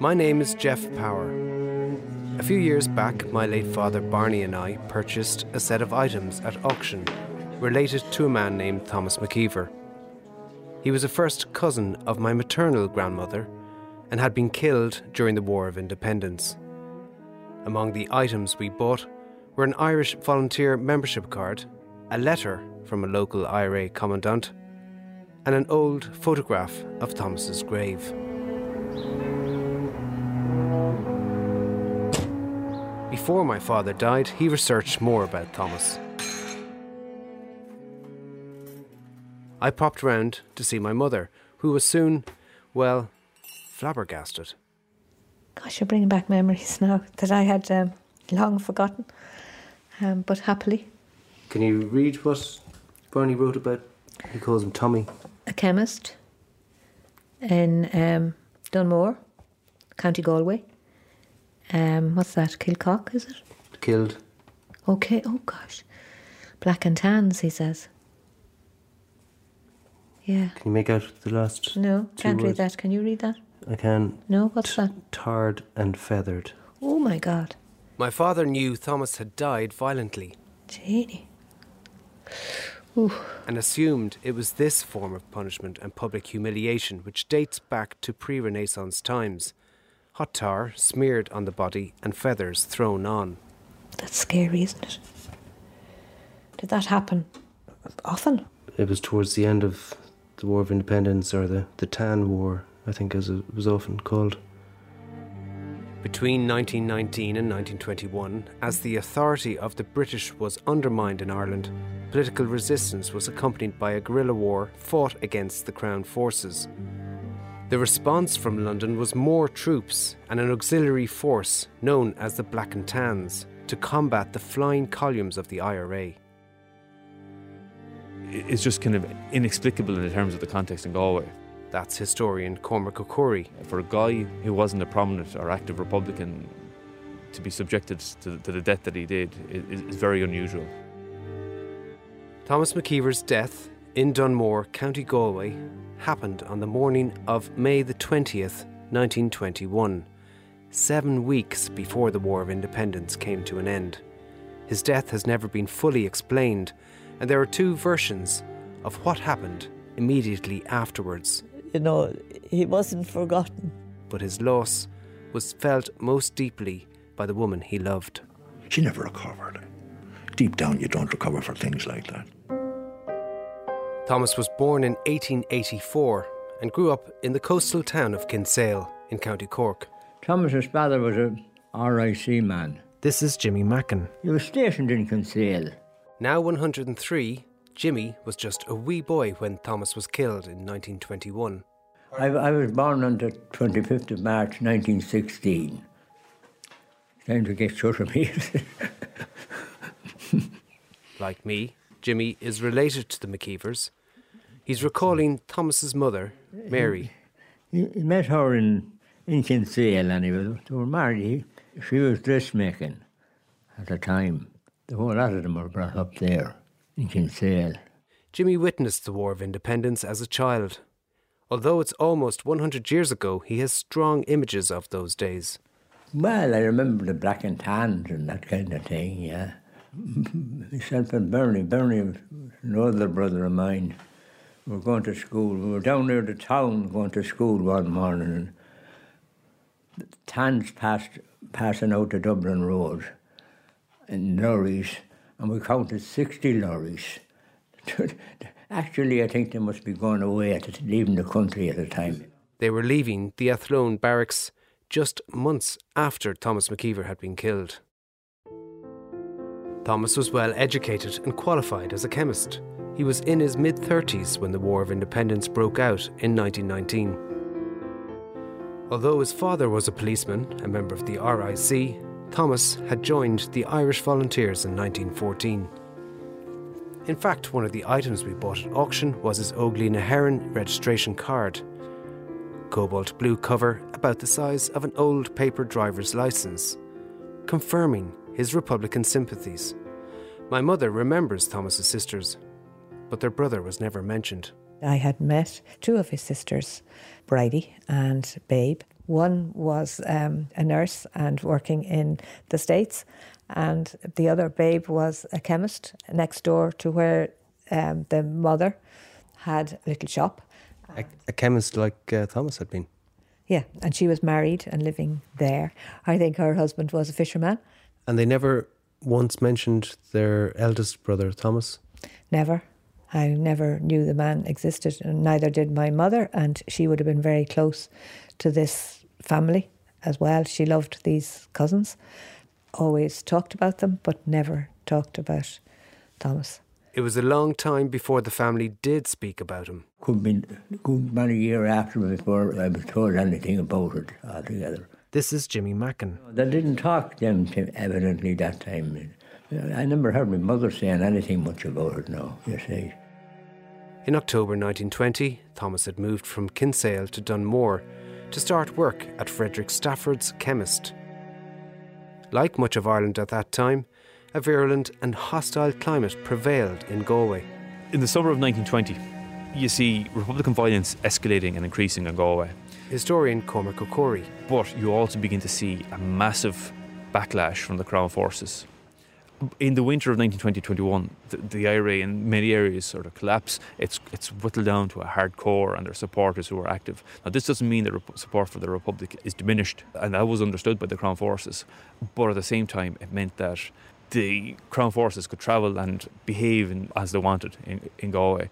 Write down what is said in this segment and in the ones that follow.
My name is Jeff Power. A few years back, my late father Barney and I purchased a set of items at auction related to a man named Thomas McKeever. He was a first cousin of my maternal grandmother and had been killed during the War of Independence. Among the items we bought were an Irish volunteer membership card, a letter from a local IRA commandant, and an old photograph of Thomas's grave. Before my father died, he researched more about Thomas. I popped round to see my mother, who was soon, well, flabbergasted. Gosh, you're bringing back memories now that I had um, long forgotten, um, but happily. Can you read what Barney wrote about? He calls him Tommy. A chemist in um, Dunmore, County Galway. Um, what's that? Kilcock, is it? Killed. Okay, oh gosh. Black and tans, he says. Yeah. Can you make out the last? No, two can't read that. Can you read that? I can. No, what's that? Tarred and feathered. Oh my God. My father knew Thomas had died violently Janie. Ooh. and assumed it was this form of punishment and public humiliation which dates back to pre Renaissance times. Hot tar smeared on the body and feathers thrown on. That's scary, isn't it? Did that happen often? It was towards the end of the War of Independence, or the, the Tan War, I think, as it was often called. Between 1919 and 1921, as the authority of the British was undermined in Ireland, political resistance was accompanied by a guerrilla war fought against the Crown forces. The response from London was more troops and an auxiliary force known as the Black and Tans to combat the flying columns of the IRA. It's just kind of inexplicable in terms of the context in Galway. That's historian Cormac O'Curry. For a guy who wasn't a prominent or active Republican to be subjected to, to the death that he did is, is very unusual. Thomas McKeever's death in Dunmore, County Galway, happened on the morning of May the 20th, 1921, seven weeks before the War of Independence came to an end. His death has never been fully explained, and there are two versions of what happened immediately afterwards. You know, he wasn't forgotten. But his loss was felt most deeply by the woman he loved. She never recovered. Deep down, you don't recover for things like that. Thomas was born in 1884 and grew up in the coastal town of Kinsale in County Cork. Thomas's father was a RIC man. This is Jimmy Mackin. He was stationed in Kinsale. Now 103, Jimmy was just a wee boy when Thomas was killed in 1921. I, I was born on the 25th of March 1916. Time to get shut of me. Like me, Jimmy is related to the McKeevers. He's recalling Thomas's mother, Mary. he, he met her in, in Kinsale was, they were married. He, she was dressmaking at the time. The whole lot of them were brought up there in Kinsale. Jimmy witnessed the War of Independence as a child. Although it's almost 100 years ago, he has strong images of those days. Well, I remember the black and tans and that kind of thing, yeah. Myself and Bernie, Bernie was an older brother of mine. We were going to school. We were down near the town going to school one morning. And the tans passed, passing out the Dublin Road in lorries, and we counted 60 lorries. Actually, I think they must be going away, at leaving the country at the time. They were leaving the Athlone barracks just months after Thomas McKeever had been killed. Thomas was well educated and qualified as a chemist. He was in his mid 30s when the War of Independence broke out in 1919. Although his father was a policeman, a member of the RIC, Thomas had joined the Irish Volunteers in 1914. In fact, one of the items we bought at auction was his Oagley Heron registration card. Cobalt blue cover about the size of an old paper driver's license, confirming his Republican sympathies. My mother remembers Thomas's sisters, but their brother was never mentioned. I had met two of his sisters, Bridie and Babe. One was um, a nurse and working in the States, and the other babe was a chemist next door to where um, the mother had a little shop. A, a chemist like uh, Thomas had been. Yeah, and she was married and living there. I think her husband was a fisherman. And they never once mentioned their eldest brother, Thomas. Never. I never knew the man existed, and neither did my mother, and she would have been very close to this family as well. She loved these cousins, always talked about them, but never talked about Thomas. It was a long time before the family did speak about him. Could be a good many year after before I was told anything about it altogether. This is Jimmy Mackin. They didn't talk them evidently that time. I never heard my mother saying anything much about it now, you see. In October 1920, Thomas had moved from Kinsale to Dunmore to start work at Frederick Stafford's chemist. Like much of Ireland at that time, a virulent and hostile climate prevailed in Galway. In the summer of 1920, you see Republican violence escalating and increasing in Galway. Historian Cormac O'Corey. But you also begin to see a massive backlash from the Crown forces. In the winter of 1920-21, the, the IRA in many areas sort of collapse. It's it's whittled down to a hardcore and their supporters who are active. Now, this doesn't mean that rep- support for the Republic is diminished, and that was understood by the Crown forces. But at the same time, it meant that the Crown forces could travel and behave in, as they wanted in, in Galway.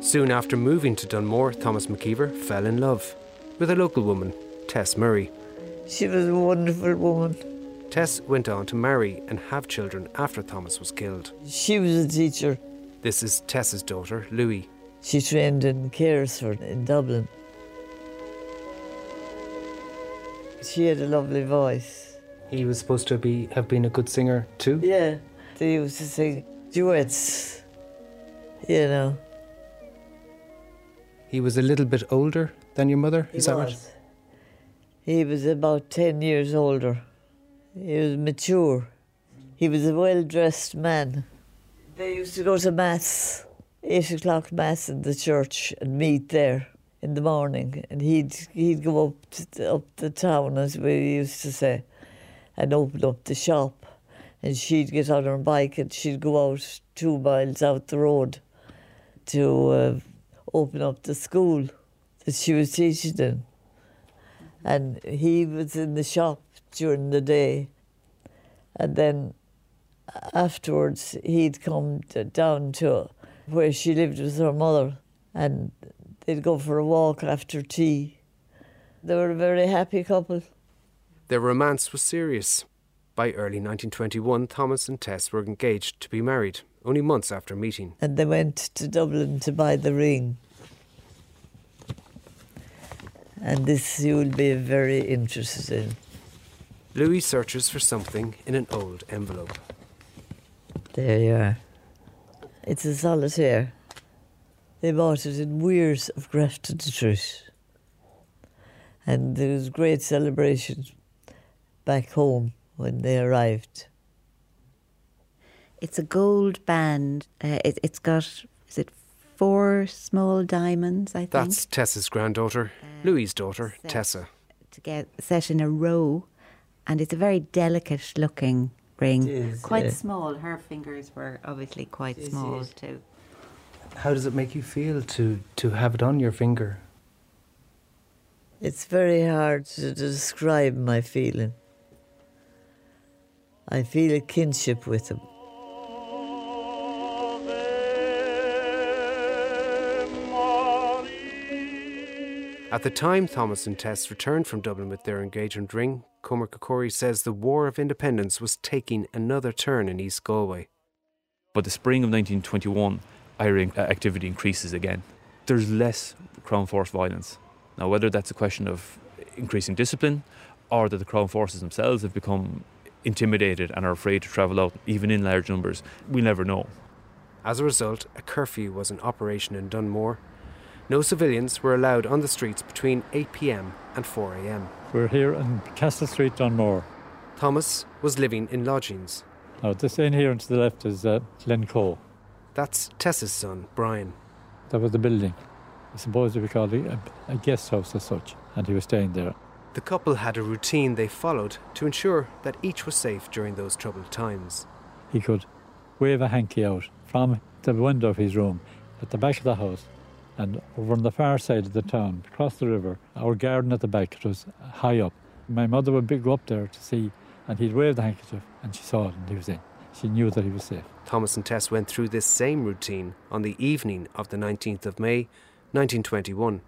Soon after moving to Dunmore, Thomas McKeever fell in love with a local woman, Tess Murray. She was a wonderful woman. Tess went on to marry and have children after Thomas was killed. She was a teacher. This is Tess's daughter, Louie. She trained in Carysfort in Dublin. She had a lovely voice. He was supposed to be have been a good singer too. Yeah, they used to sing duets, you know. He was a little bit older than your mother, He is that was. right? He was about 10 years older. He was mature. He was a well dressed man. They used to go to Mass, 8 o'clock Mass in the church, and meet there in the morning. And he'd, he'd go up, to, up the town, as we used to say, and open up the shop. And she'd get on her bike and she'd go out two miles out the road to uh, open up the school that she was teaching in and he was in the shop during the day. And then afterwards he'd come to, down to where she lived with her mother and they'd go for a walk after tea. They were a very happy couple. Their romance was serious. By early 1921, Thomas and Tess were engaged to be married, only months after meeting. and they went to dublin to buy the ring. And this you will be very interested in Louis searches for something in an old envelope. There you are. It's a solitaire. They bought it in Weirs of Grafton Street. And there was great celebration back home when they arrived. It's a gold band. Uh, it, it's got, is it four small diamonds, I think? That's Tessa's granddaughter, Louis's daughter, set. Tessa. to get set in a row, and it's a very delicate looking ring. It is, quite yeah. small. Her fingers were obviously quite Yes, small yes. too. How does it make you feel to to have it on your finger? It's very hard to describe my feeling. I feel a kinship with him. At the time Thomas and Tess returned from Dublin with their engagement ring, Cormac O'Corey says the War of Independence was taking another turn in East Galway. But the spring of 1921, IRA activity increases again. There's less Crown Force violence. Now, whether that's a question of increasing discipline or that the Crown Forces themselves have become intimidated and are afraid to travel out, even in large numbers, we never know. As a result, a curfew was in operation in Dunmore. No civilians were allowed on the streets between 8 pm and 4 am. We're here in Castle Street, Dunmore. Thomas was living in lodgings. Now, this in here and to the left is uh, Glencoe. That's Tessa's son, Brian. That was the building. supposed to be called a, a guest house as such, and he was staying there. The couple had a routine they followed to ensure that each was safe during those troubled times. He could wave a hanky out from the window of his room at the back of the house and over on the far side of the town, across the river, our garden at the back, it was high up. My mother would go up there to see, and he'd wave the handkerchief, and she saw it, and he was in. She knew that he was safe. Thomas and Tess went through this same routine on the evening of the 19th of May, 1921.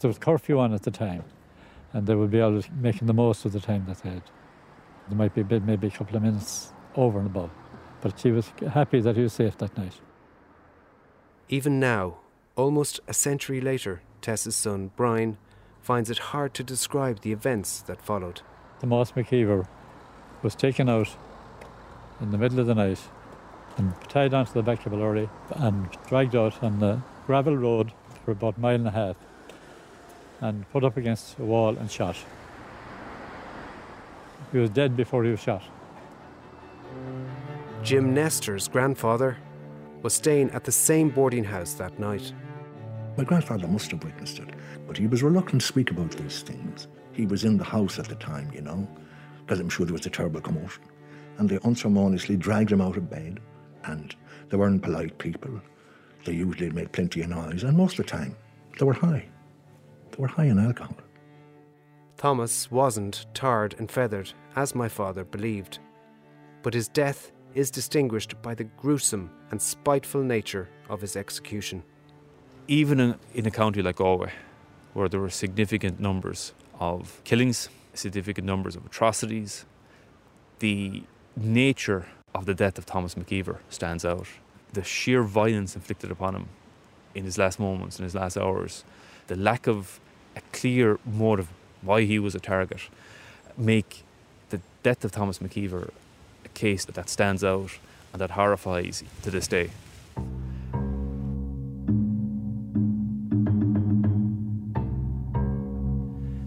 There was curfew on at the time, and they would be always making the most of the time that they had. There might be a bit, maybe a couple of minutes over and above, but she was happy that he was safe that night. Even now, almost a century later, Tess's son, Brian, finds it hard to describe the events that followed. Thomas McKeever was taken out in the middle of the night and tied onto the back of a lorry and dragged out on the gravel road for about a mile and a half and put up against a wall and shot. He was dead before he was shot. Jim Nestor's grandfather was staying at the same boarding house that night. My grandfather must have witnessed it, but he was reluctant to speak about these things. He was in the house at the time, you know, because I'm sure there was a terrible commotion. And they unceremoniously dragged him out of bed, and they weren't polite people. They usually made plenty of noise, and most of the time, they were high. They were high in alcohol. Thomas wasn't tarred and feathered, as my father believed, but his death is distinguished by the gruesome and spiteful nature of his execution. Even in, in a county like Galway, where there were significant numbers of killings, significant numbers of atrocities, the nature of the death of Thomas McKeever stands out. The sheer violence inflicted upon him in his last moments, in his last hours, the lack of a clear motive why he was a target, make the death of Thomas McKeever a case that stands out and that horrifies to this day.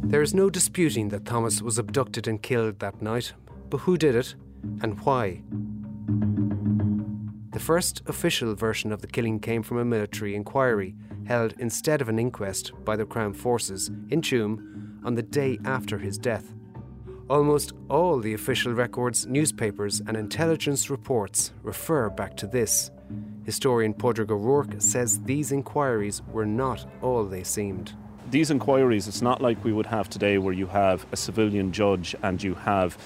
There is no disputing that Thomas was abducted and killed that night, but who did it and why? The first official version of the killing came from a military inquiry held instead of an inquest by the Crown Forces in Tuam on the day after his death. Almost all the official records, newspapers, and intelligence reports refer back to this. Historian Padraig O'Rourke says these inquiries were not all they seemed. These inquiries, it's not like we would have today where you have a civilian judge and you have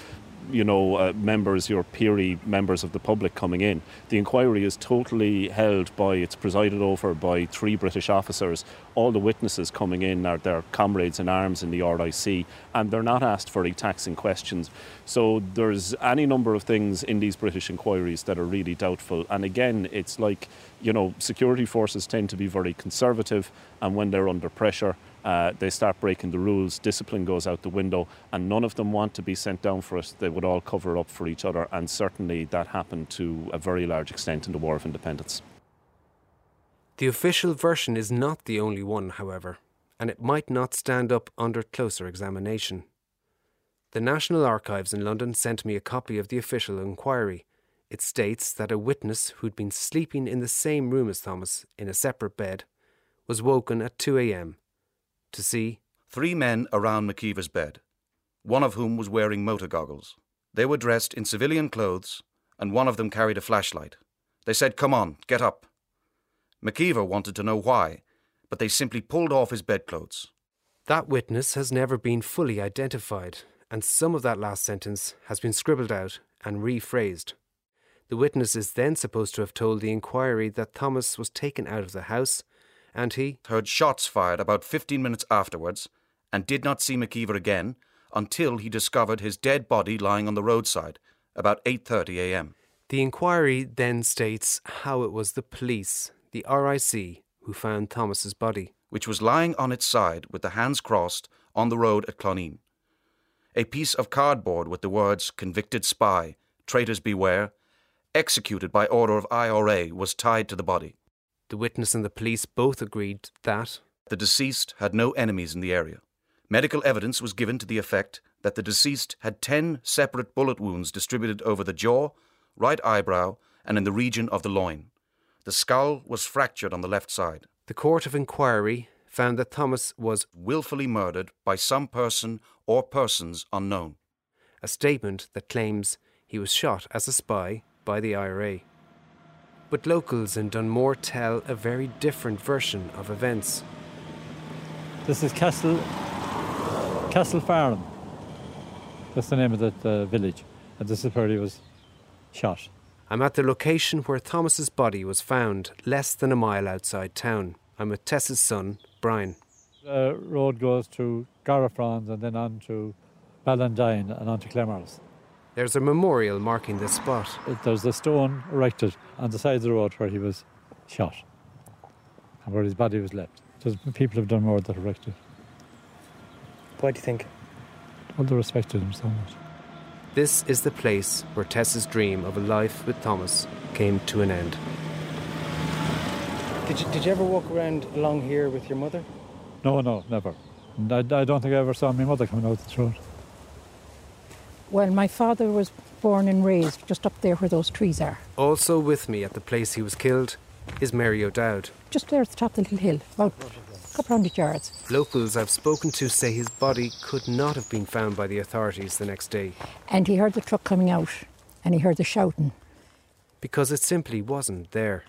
you know, uh, members, your peery members of the public coming in. The inquiry is totally held by, it's presided over by three British officers. All the witnesses coming in are their comrades in arms in the RIC, and they're not asked for any taxing questions. So there's any number of things in these British inquiries that are really doubtful. And again, it's like, you know, security forces tend to be very conservative, and when they're under pressure, uh, they start breaking the rules, discipline goes out the window, and none of them want to be sent down for us. They would all cover up for each other, and certainly that happened to a very large extent in the War of Independence. The official version is not the only one, however, and it might not stand up under closer examination. The National Archives in London sent me a copy of the official inquiry. It states that a witness who'd been sleeping in the same room as Thomas in a separate bed was woken at 2 a.m to see three men around McKeever's bed, one of whom was wearing motor goggles. They were dressed in civilian clothes, and one of them carried a flashlight. They said, Come on, get up. McKeever wanted to know why, but they simply pulled off his bedclothes. That witness has never been fully identified, and some of that last sentence has been scribbled out and rephrased. The witness is then supposed to have told the inquiry that Thomas was taken out of the house and he heard shots fired about 15 minutes afterwards and did not see McKeever again until he discovered his dead body lying on the roadside about 8:30 a.m. The inquiry then states how it was the police, the RIC, who found Thomas's body, which was lying on its side with the hands crossed on the road at Cloneen. A piece of cardboard with the words convicted spy, traitors beware, executed by order of IRA was tied to the body. The witness and the police both agreed that the deceased had no enemies in the area. Medical evidence was given to the effect that the deceased had 10 separate bullet wounds distributed over the jaw, right eyebrow, and in the region of the loin. The skull was fractured on the left side. The Court of Inquiry found that Thomas was willfully murdered by some person or persons unknown. A statement that claims he was shot as a spy by the IRA. But locals in Dunmore tell a very different version of events. This is Castle Castle Farm. That's the name of the, the uh, village, and this is where he was shot. I'm at the location where Thomas's body was found, less than a mile outside town. I'm with Tess's son, Brian. The road goes to Garrafrauns and then on to Ballindine and on to Clemars. There's a memorial marking this spot. There's a stone erected on the side of the road where he was shot and where his body was left. There's people have done more that erected. Why do you think? Well, they respected him so much. This is the place where Tess's dream of a life with Thomas came to an end. Did you, did you ever walk around along here with your mother? No, no, never. I, I don't think I ever saw my mother coming out the road. Well, my father was born and raised just up there where those trees are. Also with me at the place he was killed is Mary O'Dowd. Just there at the top of the little hill, about a couple hundred yards. Locals I've spoken to say his body could not have been found by the authorities the next day And he heard the truck coming out and he heard the shouting. because it simply wasn't there.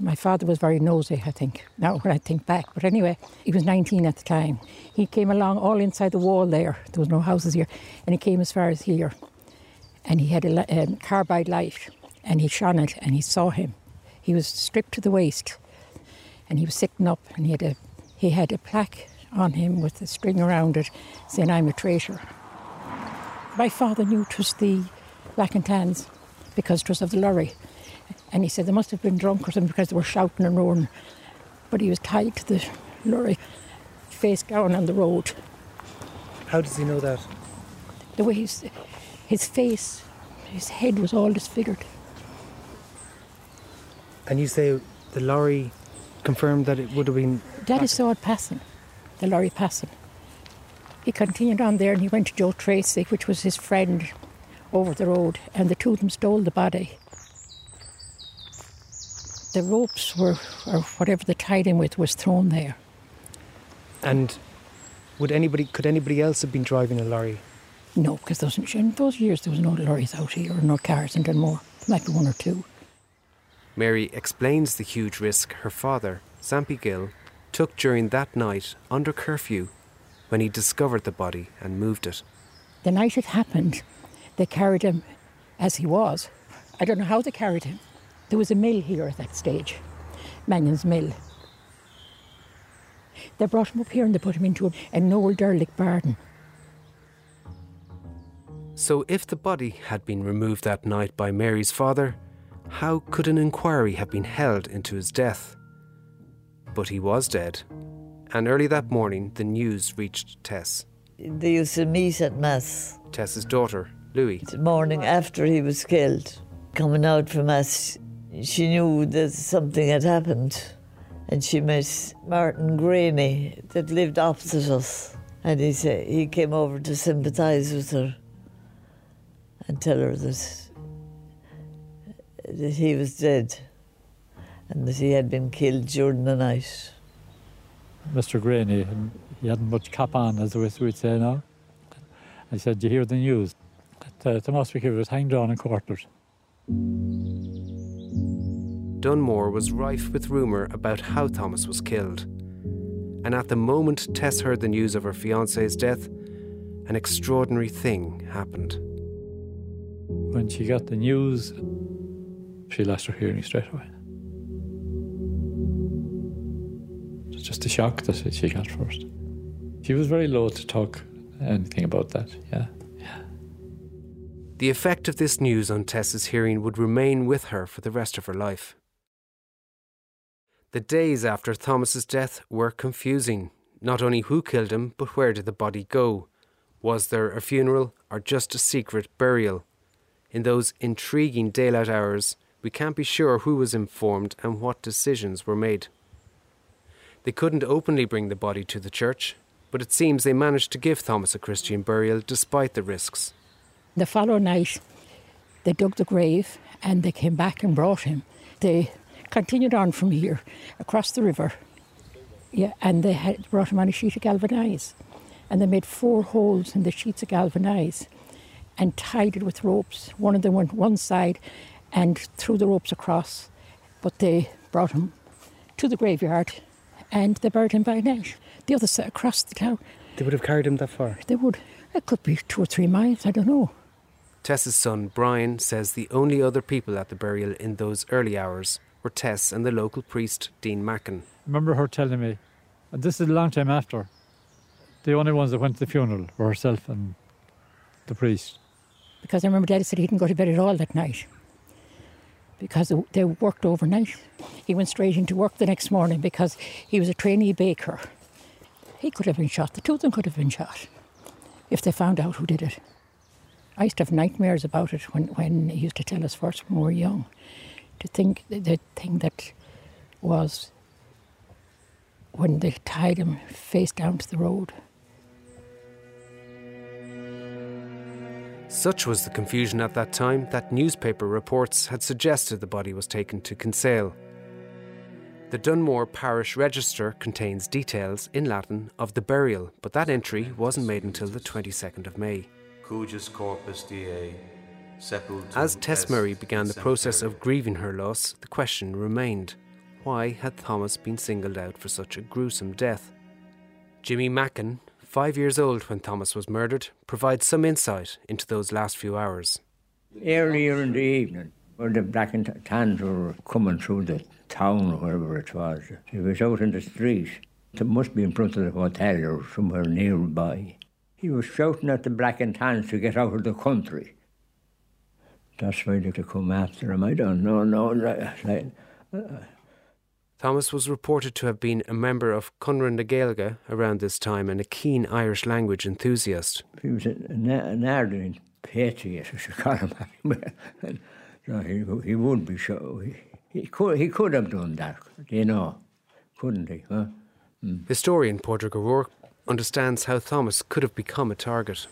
My father was very nosy, I think, now when I think back. But anyway, he was 19 at the time. He came along all inside the wall there. There was no houses here. And he came as far as here. And he had a um, carbide light. And he shone it and he saw him. He was stripped to the waist. And he was sitting up and he had a, he had a plaque on him with a string around it saying, I'm a traitor. My father knew it was the black and tans because it was of the lorry. And he said they must have been drunk or something because they were shouting and roaring. But he was tied to the lorry, face down on the road. How does he know that? The way his, his face, his head was all disfigured. And you say the lorry confirmed that it would have been. Daddy saw it passing, the lorry passing. He continued on there and he went to Joe Tracy, which was his friend over the road, and the two of them stole the body. The ropes were, or whatever they tied him with, was thrown there. And would anybody? Could anybody else have been driving a lorry? No, because those, in those years there was no lorries out here or no cars in Dunmore. There might be one or two. Mary explains the huge risk her father, Sampy Gill, took during that night under curfew when he discovered the body and moved it. The night it happened, they carried him as he was. I don't know how they carried him. There was a mill here at that stage, Mannion's Mill. They brought him up here and they put him into a, an old derelict barn. So, if the body had been removed that night by Mary's father, how could an inquiry have been held into his death? But he was dead, and early that morning the news reached Tess, They used to meet at Mass Tess's daughter, Louis. the morning after he was killed. Coming out from Mass, she knew that something had happened. And she met Martin Graney that lived opposite us. And he said he came over to sympathise with her and tell her that, that he was dead and that he had been killed during the night. Mr. Graney, he hadn't much cap on, as we would say now. I said, Do you hear the news? That uh, Thomas McKeever was hanged on and quartered. Dunmore was rife with rumour about how Thomas was killed. And at the moment Tess heard the news of her fiance's death, an extraordinary thing happened. When she got the news, she lost her hearing straight away. It was just the shock that she got first. She was very loath to talk anything about that, yeah. The effect of this news on Tess's hearing would remain with her for the rest of her life. The days after Thomas's death were confusing. Not only who killed him, but where did the body go? Was there a funeral or just a secret burial? In those intriguing daylight hours, we can't be sure who was informed and what decisions were made. They couldn't openly bring the body to the church, but it seems they managed to give Thomas a Christian burial despite the risks. The following night, they dug the grave and they came back and brought him. They continued on from here across the river Yeah, and they had brought him on a sheet of galvanise. And they made four holes in the sheets of galvanise and tied it with ropes. One of them went one side and threw the ropes across. But they brought him to the graveyard and they buried him by night. The other side across the town. They would have carried him that far. They would. It could be two or three miles, I don't know. Tess's son, Brian, says the only other people at the burial in those early hours were Tess and the local priest, Dean Mackin. I remember her telling me, and this is a long time after, the only ones that went to the funeral were herself and the priest. Because I remember Daddy said he didn't go to bed at all that night because they worked overnight. He went straight into work the next morning because he was a trainee baker. He could have been shot. The two of them could have been shot if they found out who did it. I used to have nightmares about it when, when he used to tell us first when we were young. To think the thing that was when they tied him face down to the road. Such was the confusion at that time that newspaper reports had suggested the body was taken to Kinsale. The Dunmore Parish Register contains details in Latin of the burial, but that entry wasn't made until the 22nd of May. Cujus corpus die As Tess Murray began the process of grieving her loss, the question remained why had Thomas been singled out for such a gruesome death? Jimmy Mackin, five years old when Thomas was murdered, provides some insight into those last few hours. Earlier in the evening, when the black and tans were coming through the town or wherever it was, he was out in the street. It must be in front of the hotel or somewhere nearby. He was shouting at the black and tans to get out of the country. That's why they could come after him. I don't know. No, like, uh, Thomas was reported to have been a member of Conradh na Gaeilge around this time and a keen Irish language enthusiast. He was an, an ardent patriot, as you call him. so he, he would be so. He, he, could, he could have done that, you know, couldn't he? Huh? Mm. Historian Padraig O'Rourke understands how Thomas could have become a target.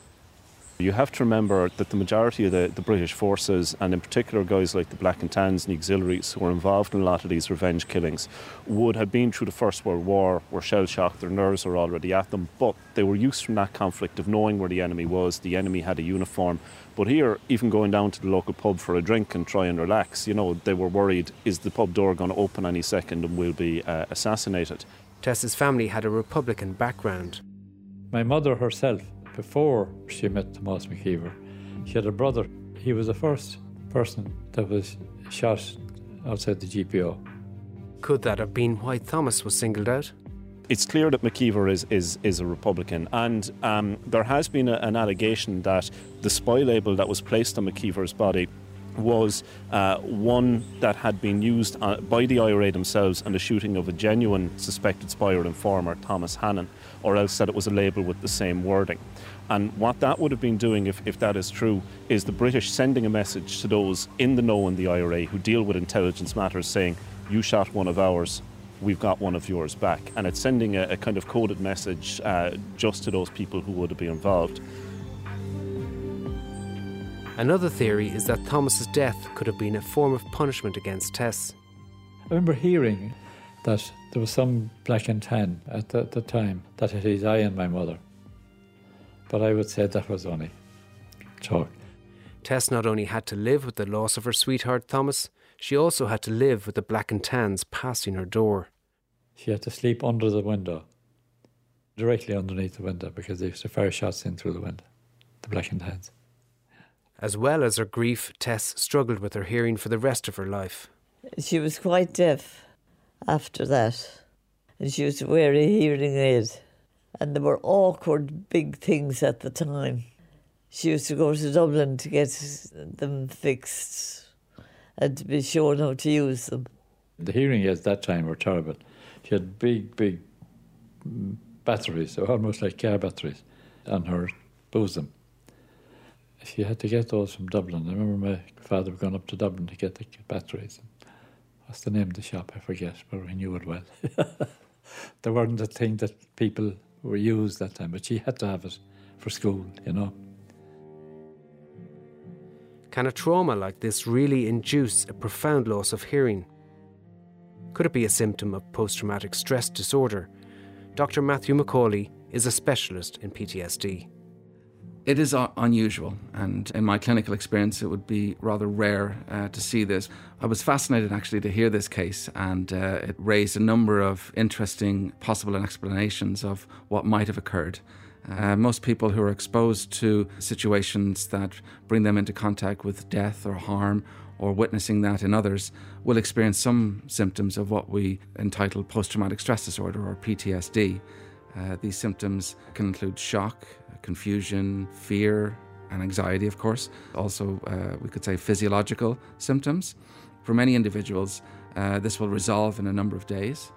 You have to remember that the majority of the, the British forces, and in particular guys like the Black and Tans and the auxiliaries who were involved in a lot of these revenge killings, would have been through the First World War, were shell shocked, their nerves were already at them, but they were used from that conflict of knowing where the enemy was. The enemy had a uniform. But here, even going down to the local pub for a drink and try and relax, you know, they were worried is the pub door going to open any second and we'll be uh, assassinated? Tess's family had a Republican background. My mother herself before she met Thomas McKeever. She had a brother. He was the first person that was shot outside the GPO. Could that have been why Thomas was singled out? It's clear that McKeever is, is, is a Republican, and um, there has been a, an allegation that the spy label that was placed on McKeever's body was uh, one that had been used uh, by the IRA themselves in the shooting of a genuine suspected spy or informer, Thomas Hannon, or else that it was a label with the same wording. And what that would have been doing, if, if that is true, is the British sending a message to those in the know in the IRA who deal with intelligence matters saying, You shot one of ours, we've got one of yours back. And it's sending a, a kind of coded message uh, just to those people who would have been involved. Another theory is that Thomas's death could have been a form of punishment against Tess. I remember hearing that there was some black and tan at the, the time that had his eye on my mother. But I would say that was only talk. Tess not only had to live with the loss of her sweetheart Thomas, she also had to live with the black and tans passing her door. She had to sleep under the window, directly underneath the window, because they used to fire shots in through the window, the black and tans. As well as her grief, Tess struggled with her hearing for the rest of her life. She was quite deaf after that, and she was to wear a hearing aid. And there were awkward big things at the time. She used to go to Dublin to get them fixed and to be shown how to use them. The hearing aids that time were terrible. She had big, big batteries, almost like car batteries, on her bosom she had to get those from Dublin. I remember my father going up to Dublin to get the batteries. What's the name of the shop? I forget, but we knew it well. there weren't a thing that people were used that time, but she had to have it for school, you know. Can a trauma like this really induce a profound loss of hearing? Could it be a symptom of post traumatic stress disorder, Dr. Matthew McCauley is a specialist in PTSD. It is uh, unusual, and in my clinical experience, it would be rather rare uh, to see this. I was fascinated actually to hear this case, and uh, it raised a number of interesting possible explanations of what might have occurred. Uh, most people who are exposed to situations that bring them into contact with death or harm or witnessing that in others will experience some symptoms of what we entitle post traumatic stress disorder or PTSD. Uh, these symptoms can include shock, confusion, fear, and anxiety, of course. Also, uh, we could say physiological symptoms. For many individuals, uh, this will resolve in a number of days.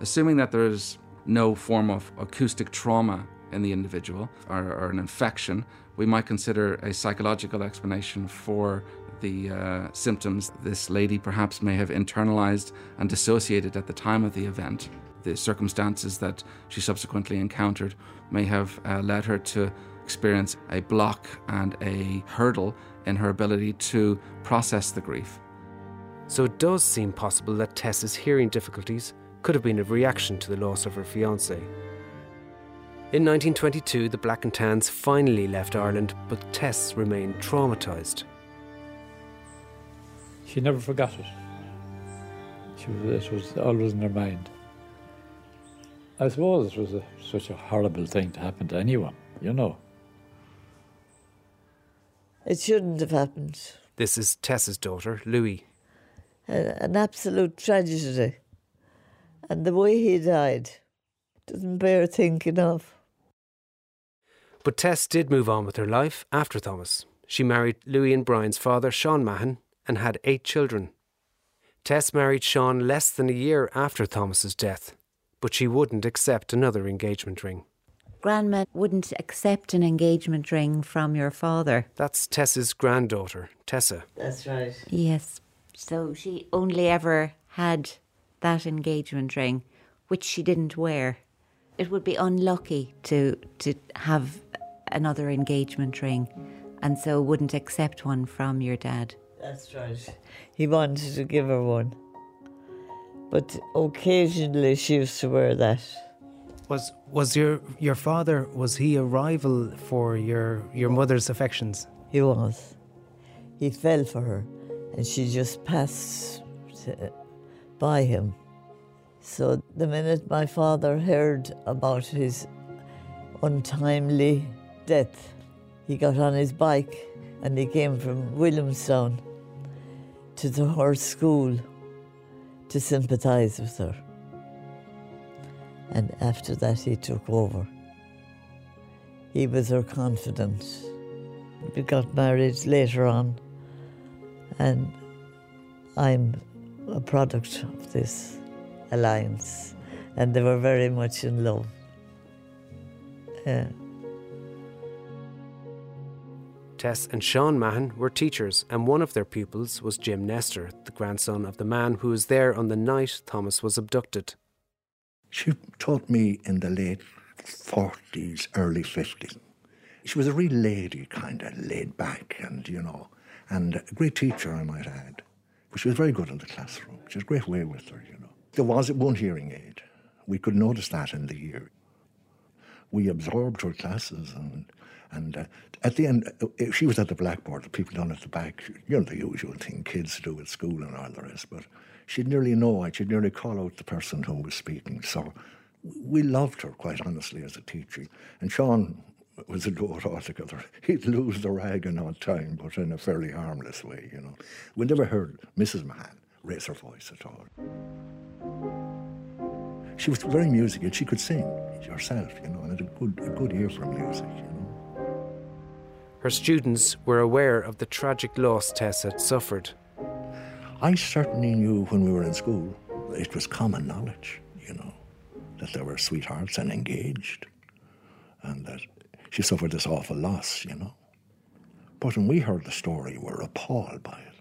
Assuming that there is no form of acoustic trauma in the individual or, or an infection, we might consider a psychological explanation for the uh, symptoms this lady perhaps may have internalized and dissociated at the time of the event. The circumstances that she subsequently encountered may have uh, led her to experience a block and a hurdle in her ability to process the grief. So it does seem possible that Tess's hearing difficulties could have been a reaction to the loss of her fiancé. In 1922, the Black and Tans finally left Ireland, but Tess remained traumatised. She never forgot it. She was, it was always in her mind. I suppose it was a, such a horrible thing to happen to anyone, you know. It shouldn't have happened. This is Tess's daughter, Louis. A- An absolute tragedy. And the way he died doesn't bear thinking of. But Tess did move on with her life after Thomas. She married Louis and Brian's father, Sean Mahon, and had eight children. Tess married Sean less than a year after Thomas's death, but she wouldn't accept another engagement ring. Grandma wouldn't accept an engagement ring from your father. That's Tess's granddaughter, Tessa. That's right. Yes. So she only ever had that engagement ring, which she didn't wear. It would be unlucky to to have another engagement ring, and so wouldn't accept one from your dad. That's right. He wanted to give her one. But occasionally she used to wear that. Was was your your father was he a rival for your your mother's affections? He was. He fell for her, and she just passed uh, by him. So the minute my father heard about his untimely death, he got on his bike and he came from Williamstown to the, horse school to sympathise with her. And after that, he took over. He was her confidant. We got married later on, and I'm a product of this alliance, and they were very much in love. Yeah. Tess and Sean Mahan were teachers, and one of their pupils was Jim Nestor, the grandson of the man who was there on the night Thomas was abducted. She taught me in the late 40s, early 50s. She was a real lady, kind of laid back and, you know, and a great teacher, I might add. But she was very good in the classroom. She had a great way with her, you know. There was one hearing aid. We could notice that in the year. We absorbed her classes and and uh, at the end, uh, she was at the blackboard, the people down at the back, you know, the usual thing kids do at school and all the rest. But she'd nearly know it. She'd nearly call out the person who was speaking. So we loved her, quite honestly, as a teacher. And Sean was a doer altogether. He'd lose the rag in odd time, but in a fairly harmless way, you know. We never heard Mrs. Mahan raise her voice at all. She was very musical. She could sing herself, you know, and had a good, a good ear for music, you know. Her students were aware of the tragic loss Tess had suffered. I certainly knew when we were in school, it was common knowledge, you know, that they were sweethearts and engaged, and that she suffered this awful loss, you know. But when we heard the story, we were appalled by it.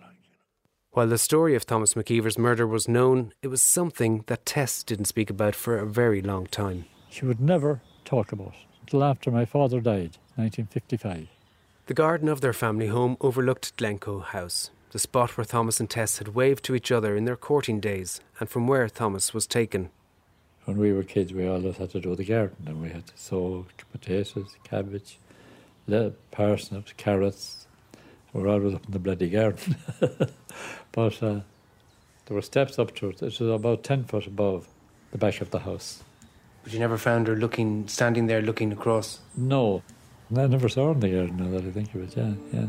While the story of Thomas McKeever's murder was known, it was something that Tess didn't speak about for a very long time. She would never talk about it until after my father died, 1955. The garden of their family home overlooked Glencoe House, the spot where Thomas and Tess had waved to each other in their courting days, and from where Thomas was taken. when we were kids, we always had to do the garden and we had to sow potatoes, cabbage, parsnips, carrots. We were always up in the bloody garden. but uh, there were steps up to it. It was about 10 foot above the back of the house. But you never found her looking, standing there looking across? No. I never saw her in the garden now that I think of it, yeah, yeah.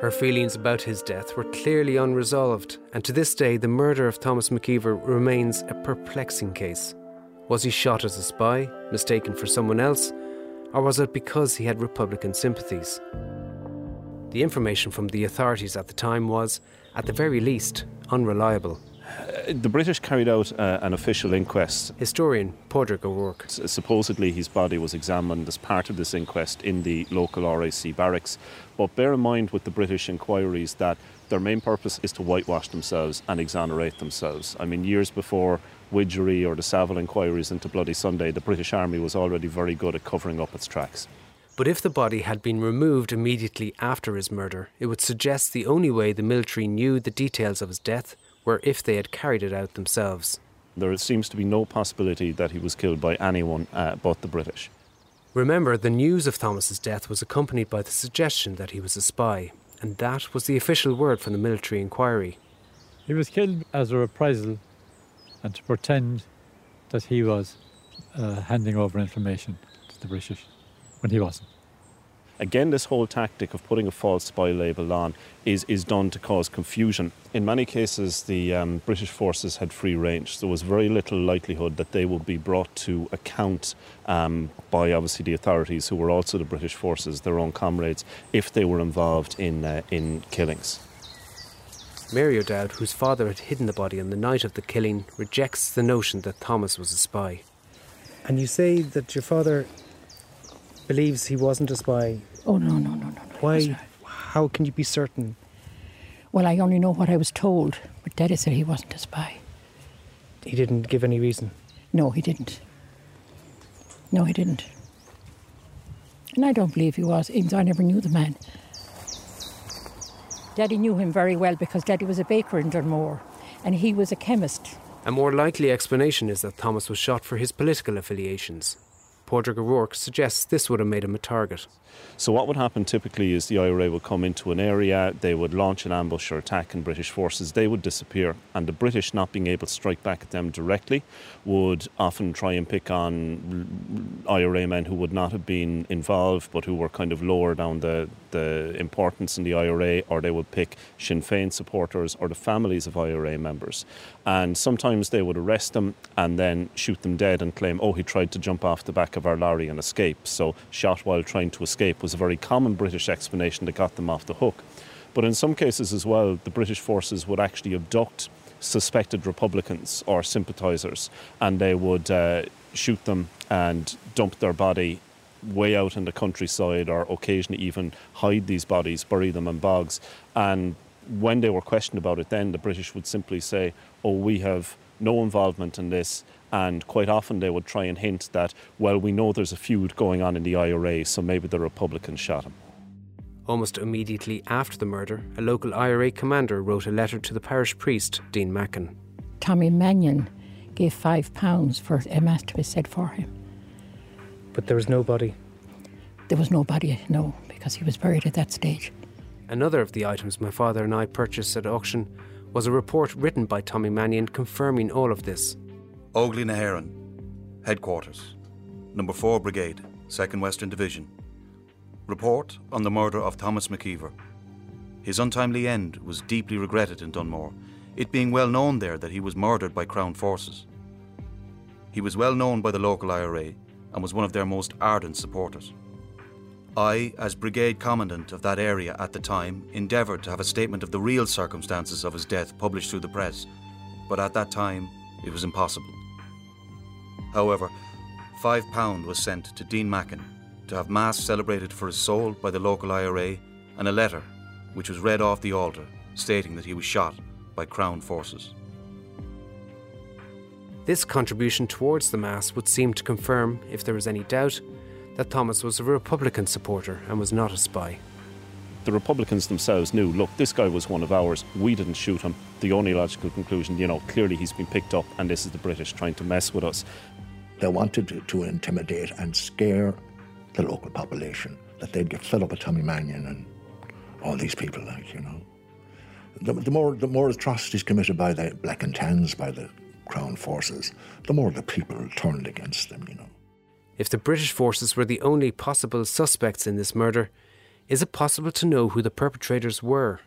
Her feelings about his death were clearly unresolved, and to this day, the murder of Thomas McKeever remains a perplexing case. Was he shot as a spy, mistaken for someone else, or was it because he had Republican sympathies? The information from the authorities at the time was, at the very least, unreliable. The British carried out uh, an official inquest. Historian Padraig O'Rourke. S- supposedly, his body was examined as part of this inquest in the local RIC barracks. But bear in mind with the British inquiries that their main purpose is to whitewash themselves and exonerate themselves. I mean, years before Widgery or the Savile inquiries into Bloody Sunday, the British Army was already very good at covering up its tracks. But if the body had been removed immediately after his murder, it would suggest the only way the military knew the details of his death were if they had carried it out themselves. There seems to be no possibility that he was killed by anyone uh, but the British. Remember, the news of Thomas's death was accompanied by the suggestion that he was a spy, and that was the official word from the military inquiry. He was killed as a reprisal and to pretend that he was uh, handing over information to the British when he wasn't. Again, this whole tactic of putting a false spy label on is, is done to cause confusion. In many cases, the um, British forces had free range. So There was very little likelihood that they would be brought to account um, by obviously the authorities, who were also the British forces, their own comrades, if they were involved in, uh, in killings. Mary O'Dowd, whose father had hidden the body on the night of the killing, rejects the notion that Thomas was a spy. And you say that your father believes he wasn't a spy. Oh, no, no, no, no. no Why? How can you be certain? Well, I only know what I was told, but Daddy said he wasn't a spy. He didn't give any reason? No, he didn't. No, he didn't. And I don't believe he was, even though I never knew the man. Daddy knew him very well because Daddy was a baker in Dunmore and he was a chemist. A more likely explanation is that Thomas was shot for his political affiliations. Padraig O'Rourke suggests this would have made him a target. So, what would happen typically is the IRA would come into an area, they would launch an ambush or attack, and British forces they would disappear. And the British, not being able to strike back at them directly, would often try and pick on IRA men who would not have been involved but who were kind of lower down the, the importance in the IRA, or they would pick Sinn Féin supporters or the families of IRA members. And sometimes they would arrest them and then shoot them dead and claim, oh, he tried to jump off the back of our lorry and escape. So, shot while trying to escape was a very common British explanation that got them off the hook. But in some cases as well, the British forces would actually abduct suspected Republicans or sympathisers and they would uh, shoot them and dump their body way out in the countryside or occasionally even hide these bodies, bury them in bogs. And when they were questioned about it, then the British would simply say, Oh, we have no involvement in this. And quite often they would try and hint that, well, we know there's a feud going on in the IRA, so maybe the Republicans shot him. Almost immediately after the murder, a local IRA commander wrote a letter to the parish priest, Dean Mackin. Tommy Mannion gave five pounds for a mass to be said for him. But there was nobody. There was nobody, no, because he was buried at that stage. Another of the items my father and I purchased at auction was a report written by Tommy Mannion confirming all of this. Óglaigh na hÉireann, Headquarters, Number 4 Brigade, 2nd Western Division. Report on the murder of Thomas McKeever. His untimely end was deeply regretted in Dunmore, it being well known there that he was murdered by Crown forces. He was well known by the local IRA and was one of their most ardent supporters. I, as Brigade Commandant of that area at the time, endeavoured to have a statement of the real circumstances of his death published through the press, but at that time it was impossible. However, £5 was sent to Dean Mackin to have Mass celebrated for his soul by the local IRA and a letter, which was read off the altar, stating that he was shot by Crown forces. This contribution towards the Mass would seem to confirm, if there was any doubt, that Thomas was a Republican supporter and was not a spy. The Republicans themselves knew, look, this guy was one of ours. We didn't shoot him. The only logical conclusion, you know, clearly he's been picked up and this is the British trying to mess with us. They wanted to, to intimidate and scare the local population that they'd get fed up with Tommy Mannion and all these people, like, you know. The, the, more, the more atrocities committed by the Black and Tans, by the Crown forces, the more the people turned against them, you know. If the British forces were the only possible suspects in this murder, is it possible to know who the perpetrators were?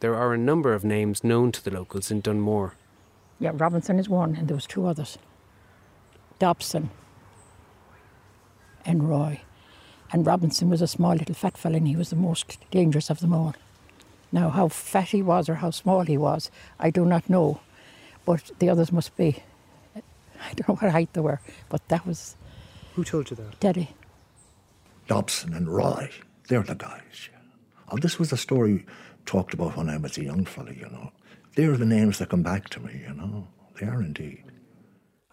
There are a number of names known to the locals in Dunmore. Yeah, Robinson is one, and there was two others. Dobson and Roy. And Robinson was a small little fat fellow, and he was the most dangerous of them all. Now, how fat he was or how small he was, I do not know. But the others must be, I don't know what height they were, but that was. Who told you that? Daddy. Dobson and Roy, they're the guys. Oh, this was a story talked about when I was a young fella, you know. They're the names that come back to me, you know. They are indeed.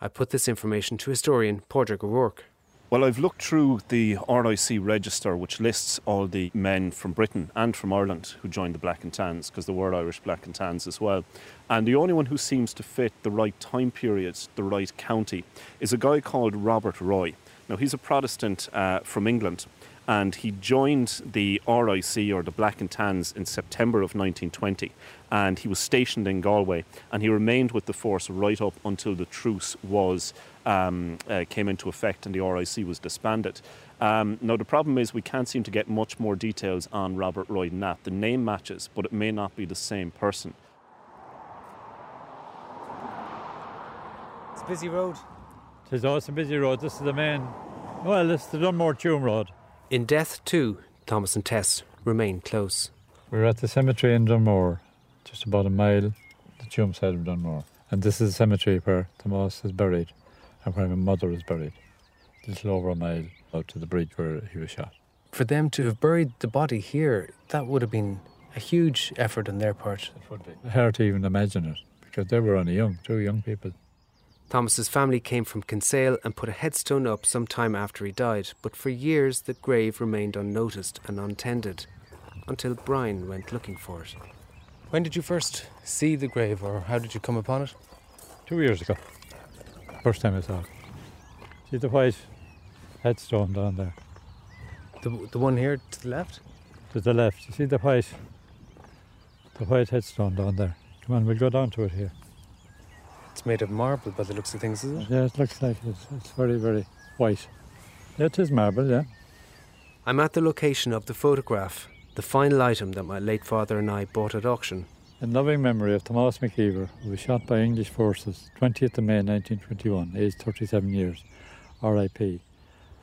I put this information to historian Padraig O'Rourke. Well, I've looked through the RIC register, which lists all the men from Britain and from Ireland who joined the Black and Tans, because there were Irish Black and Tans as well. And the only one who seems to fit the right time periods, the right county, is a guy called Robert Roy. Now, he's a Protestant uh, from England, and he joined the RIC or the Black and Tans in September of 1920 and he was stationed in Galway and he remained with the force right up until the truce was um, uh, came into effect and the RIC was disbanded. Um, now the problem is we can't seem to get much more details on Robert Roy Nat. The name matches, but it may not be the same person. It's a busy road. It is also a busy road. This is the main. Well, this is the Dunmore Tuam Road. In death, too, Thomas and Tess remain close. We're at the cemetery in Dunmore, just about a mile the Tuam side of Dunmore. And this is the cemetery where Thomas is buried and where my mother is buried. A little over a mile out to the bridge where he was shot. For them to have buried the body here, that would have been a huge effort on their part. It would be. Hard to even imagine it because they were only young, two young people. Thomas's family came from Kinsale and put a headstone up some time after he died, but for years the grave remained unnoticed and untended until Brian went looking for it. When did you first see the grave, or how did you come upon it? Two years ago. First time I saw it. See the white headstone down there. The, the one here to the left? To the left. You see the white the white headstone down there. Come on, we'll go down to it here. It's made of marble by the looks of things, is it? Yeah, it looks like it's, it's very, very white. Yeah, it is marble, yeah. I'm at the location of the photograph, the final item that my late father and I bought at auction. In loving memory of Thomas McKeever, who was shot by English forces 20th of May 1921, aged 37 years, RIP,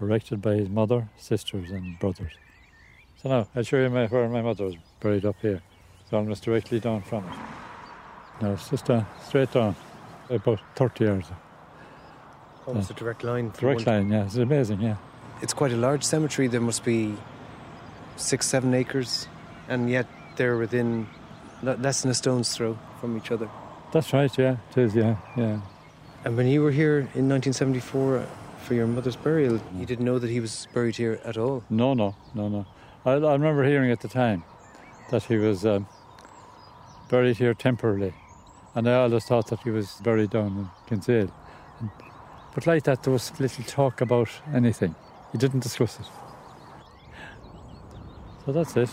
erected by his mother, sisters, and brothers. So now, I'll show you my, where my mother was buried up here. It's almost directly down from it. No, it's just down, straight down, about 30 yards. Almost a direct line. Direct one- line, yeah, it's amazing, yeah. It's quite a large cemetery. There must be six, seven acres, and yet they're within less than a stone's throw from each other. That's right, yeah, it is, yeah, yeah. And when you were here in 1974 uh, for your mother's burial, you didn't know that he was buried here at all. No, no, no, no. I, I remember hearing at the time that he was um, buried here temporarily, and I always thought that he was buried down in Kinsale. And, but like that, there was little talk about anything. He didn't discuss it. So that's it.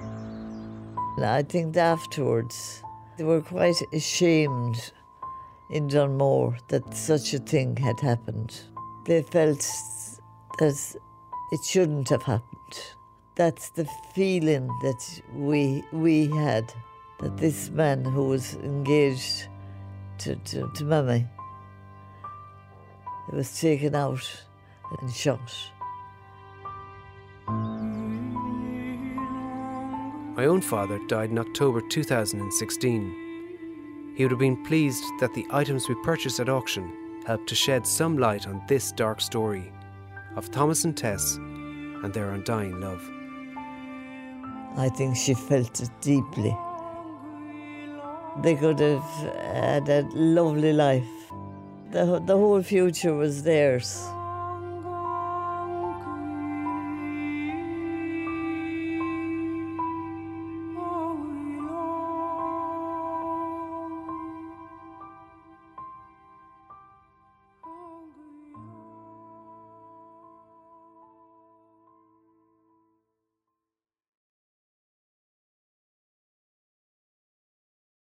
And I think afterwards they were quite ashamed in Dunmore that such a thing had happened. They felt that it shouldn't have happened. That's the feeling that we we had that this man who was engaged to, to, to Mammy was taken out and shot. My own father died in October 2016. He would have been pleased that the items we purchased at auction helped to shed some light on this dark story of Thomas and Tess and their undying love. I think she felt it deeply. They could have had a lovely life. The, the whole future was theirs.